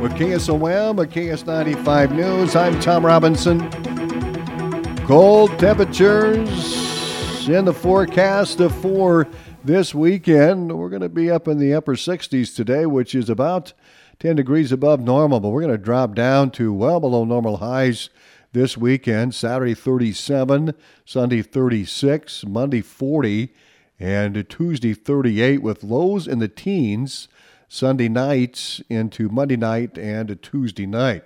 with KSOM, a KS95 News. I'm Tom Robinson. Cold temperatures in the forecast for this weekend. We're going to be up in the upper 60s today, which is about 10 degrees above normal, but we're going to drop down to well below normal highs this weekend. Saturday 37, Sunday 36, Monday 40, and Tuesday 38 with lows in the teens Sunday nights into Monday night and Tuesday night.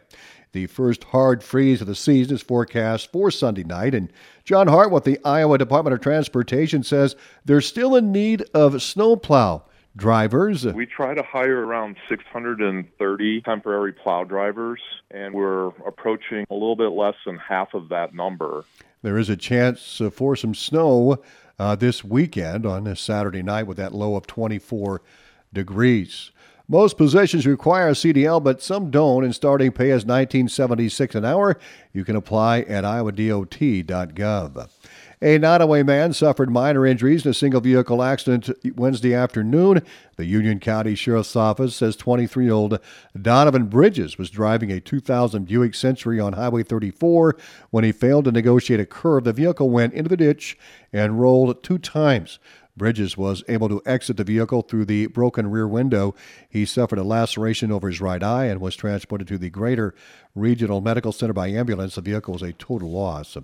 The first hard freeze of the season is forecast for Sunday night. And John Hart with the Iowa Department of Transportation says there's still a need of snowplow drivers. We try to hire around 630 temporary plow drivers, and we're approaching a little bit less than half of that number. There is a chance for some snow uh, this weekend on a Saturday night with that low of 24 degrees. Most positions require a CDL, but some don't, and starting pay is 1976 an hour. You can apply at iowadot.gov. A Nodaway oh man suffered minor injuries in a single vehicle accident Wednesday afternoon. The Union County Sheriff's Office says 23 year old Donovan Bridges was driving a 2000 Buick Century on Highway 34 when he failed to negotiate a curve. The vehicle went into the ditch and rolled two times. Bridges was able to exit the vehicle through the broken rear window. He suffered a laceration over his right eye and was transported to the Greater Regional Medical Center by ambulance. The vehicle was a total loss.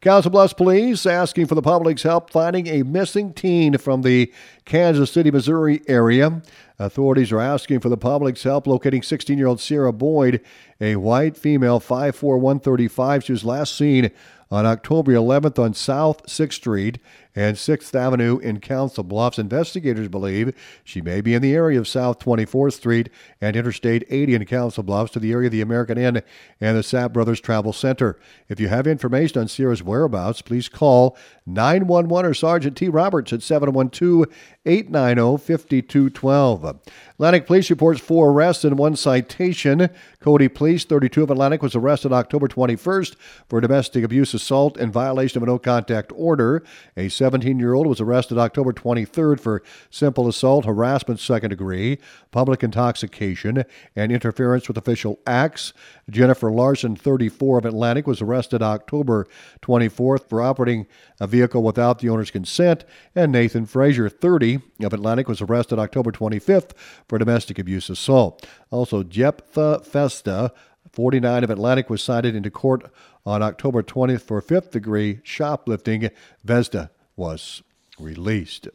Council Bluffs Police asking for the public's help finding a missing teen from the Kansas City, Missouri area. Authorities are asking for the public's help locating 16 year old Sierra Boyd, a white female, 5'4, 135. She was last seen on October 11th on South 6th Street and 6th Avenue in Council Bluffs. Investigators believe she may be in the area of South 24th Street and Interstate 80 in Council Bluffs to the area of the American Inn and the Sapp Brothers Travel Center. If you have information on Sierra's whereabouts, please call 911 or Sergeant T. Roberts at 712 890 5212. Atlantic Police reports four arrests and one citation. Cody Police, 32 of Atlantic, was arrested October 21st for domestic abuse, assault, and violation of a no contact order. A 17 year old was arrested October 23rd for simple assault, harassment second degree, public intoxication, and interference with official acts. Jennifer Larson, 34 of Atlantic, was arrested October 24th for operating a vehicle without the owner's consent. And Nathan Frazier, 30 of Atlantic, was arrested October 25th for domestic abuse assault. Also, Jephthah Festa, 49 of Atlantic, was cited into court on October 20th for fifth degree shoplifting. Vesda was released.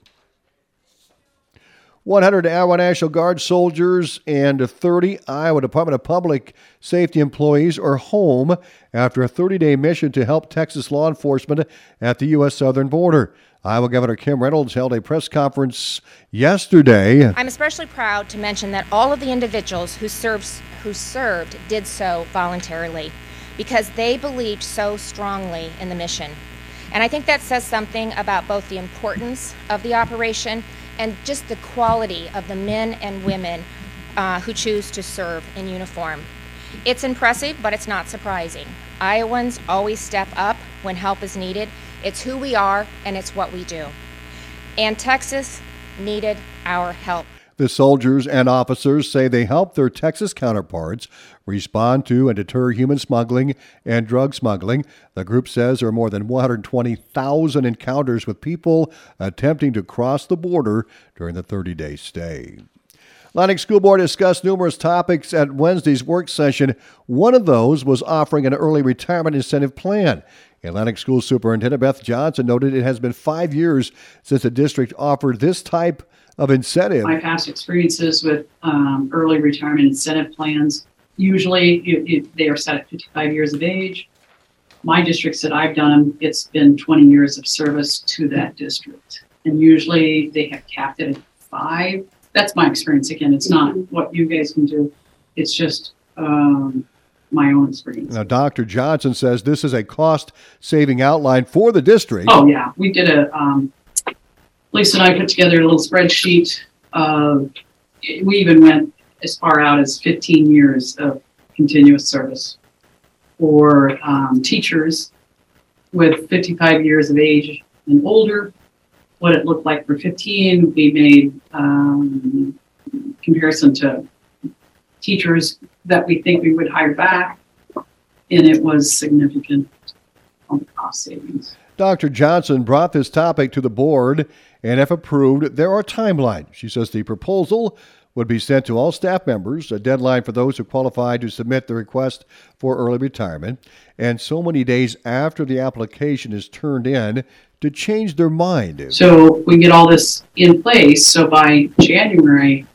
100 Iowa National Guard soldiers and 30 Iowa Department of Public Safety employees are home after a 30 day mission to help Texas law enforcement at the U.S. southern border. Iowa Governor Kim Reynolds held a press conference yesterday. I'm especially proud to mention that all of the individuals who served, who served did so voluntarily because they believed so strongly in the mission. And I think that says something about both the importance of the operation and just the quality of the men and women uh, who choose to serve in uniform. It's impressive, but it's not surprising. Iowans always step up when help is needed. It's who we are and it's what we do. And Texas needed our help. The soldiers and officers say they help their Texas counterparts respond to and deter human smuggling and drug smuggling. The group says there are more than 120,000 encounters with people attempting to cross the border during the 30 day stay. Atlantic School Board discussed numerous topics at Wednesday's work session. One of those was offering an early retirement incentive plan. Atlantic School Superintendent Beth Johnson noted it has been five years since the district offered this type of incentive. My past experiences with um, early retirement incentive plans, usually it, it, they are set at 55 years of age. My districts that I've done, it's been 20 years of service to that district. And usually they have capped it at five. That's my experience. Again, it's not what you guys can do. It's just um, my own experience. Now, Dr. Johnson says this is a cost saving outline for the district. Oh, yeah. We did a, um, Lisa and I put together a little spreadsheet. Of, we even went as far out as 15 years of continuous service for um, teachers with 55 years of age and older. What it looked like for 15, we made um, comparison to teachers that we think we would hire back, and it was significant on the cost savings. Dr. Johnson brought this topic to the board, and if approved, there are timelines. She says the proposal would be sent to all staff members, a deadline for those who qualify to submit the request for early retirement, and so many days after the application is turned in to change their mind. So we get all this in place, so by January,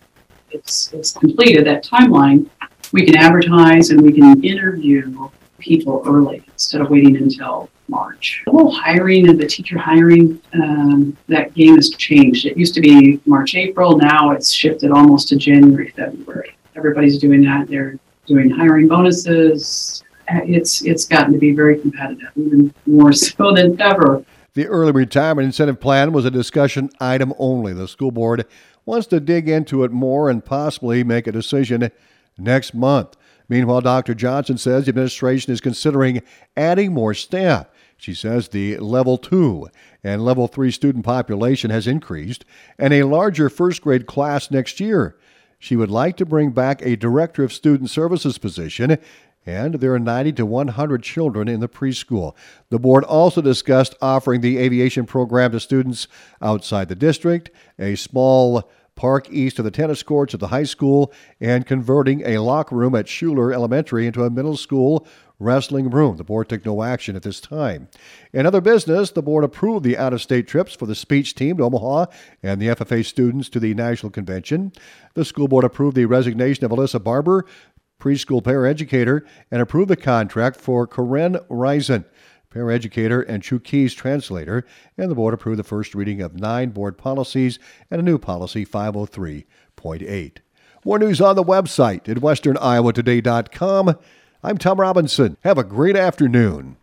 it's, it's completed, that timeline, we can advertise and we can interview people early instead of waiting until March. The whole hiring and the teacher hiring, um, that game has changed. It used to be March, April. Now it's shifted almost to January, February. Everybody's doing that. They're doing hiring bonuses. Uh, It's it's gotten to be very competitive, even more so than ever. The early retirement incentive plan was a discussion item only. The school board wants to dig into it more and possibly make a decision next month. Meanwhile, Dr. Johnson says the administration is considering adding more staff. She says the level two and level three student population has increased and a larger first grade class next year. She would like to bring back a director of student services position and there are 90 to 100 children in the preschool. The board also discussed offering the aviation program to students outside the district, a small park east of the tennis courts at the high school, and converting a locker room at Schuler Elementary into a middle school wrestling room. The board took no action at this time. In other business, the board approved the out of state trips for the speech team to Omaha and the FFA students to the national convention. The school board approved the resignation of Alyssa Barber, preschool paraeducator, and approved the contract for Karen Reisen, paraeducator and Chuukese translator, and the board approved the first reading of nine board policies and a new policy 503.8. More news on the website at westerniowatoday.com. I'm Tom Robinson. Have a great afternoon.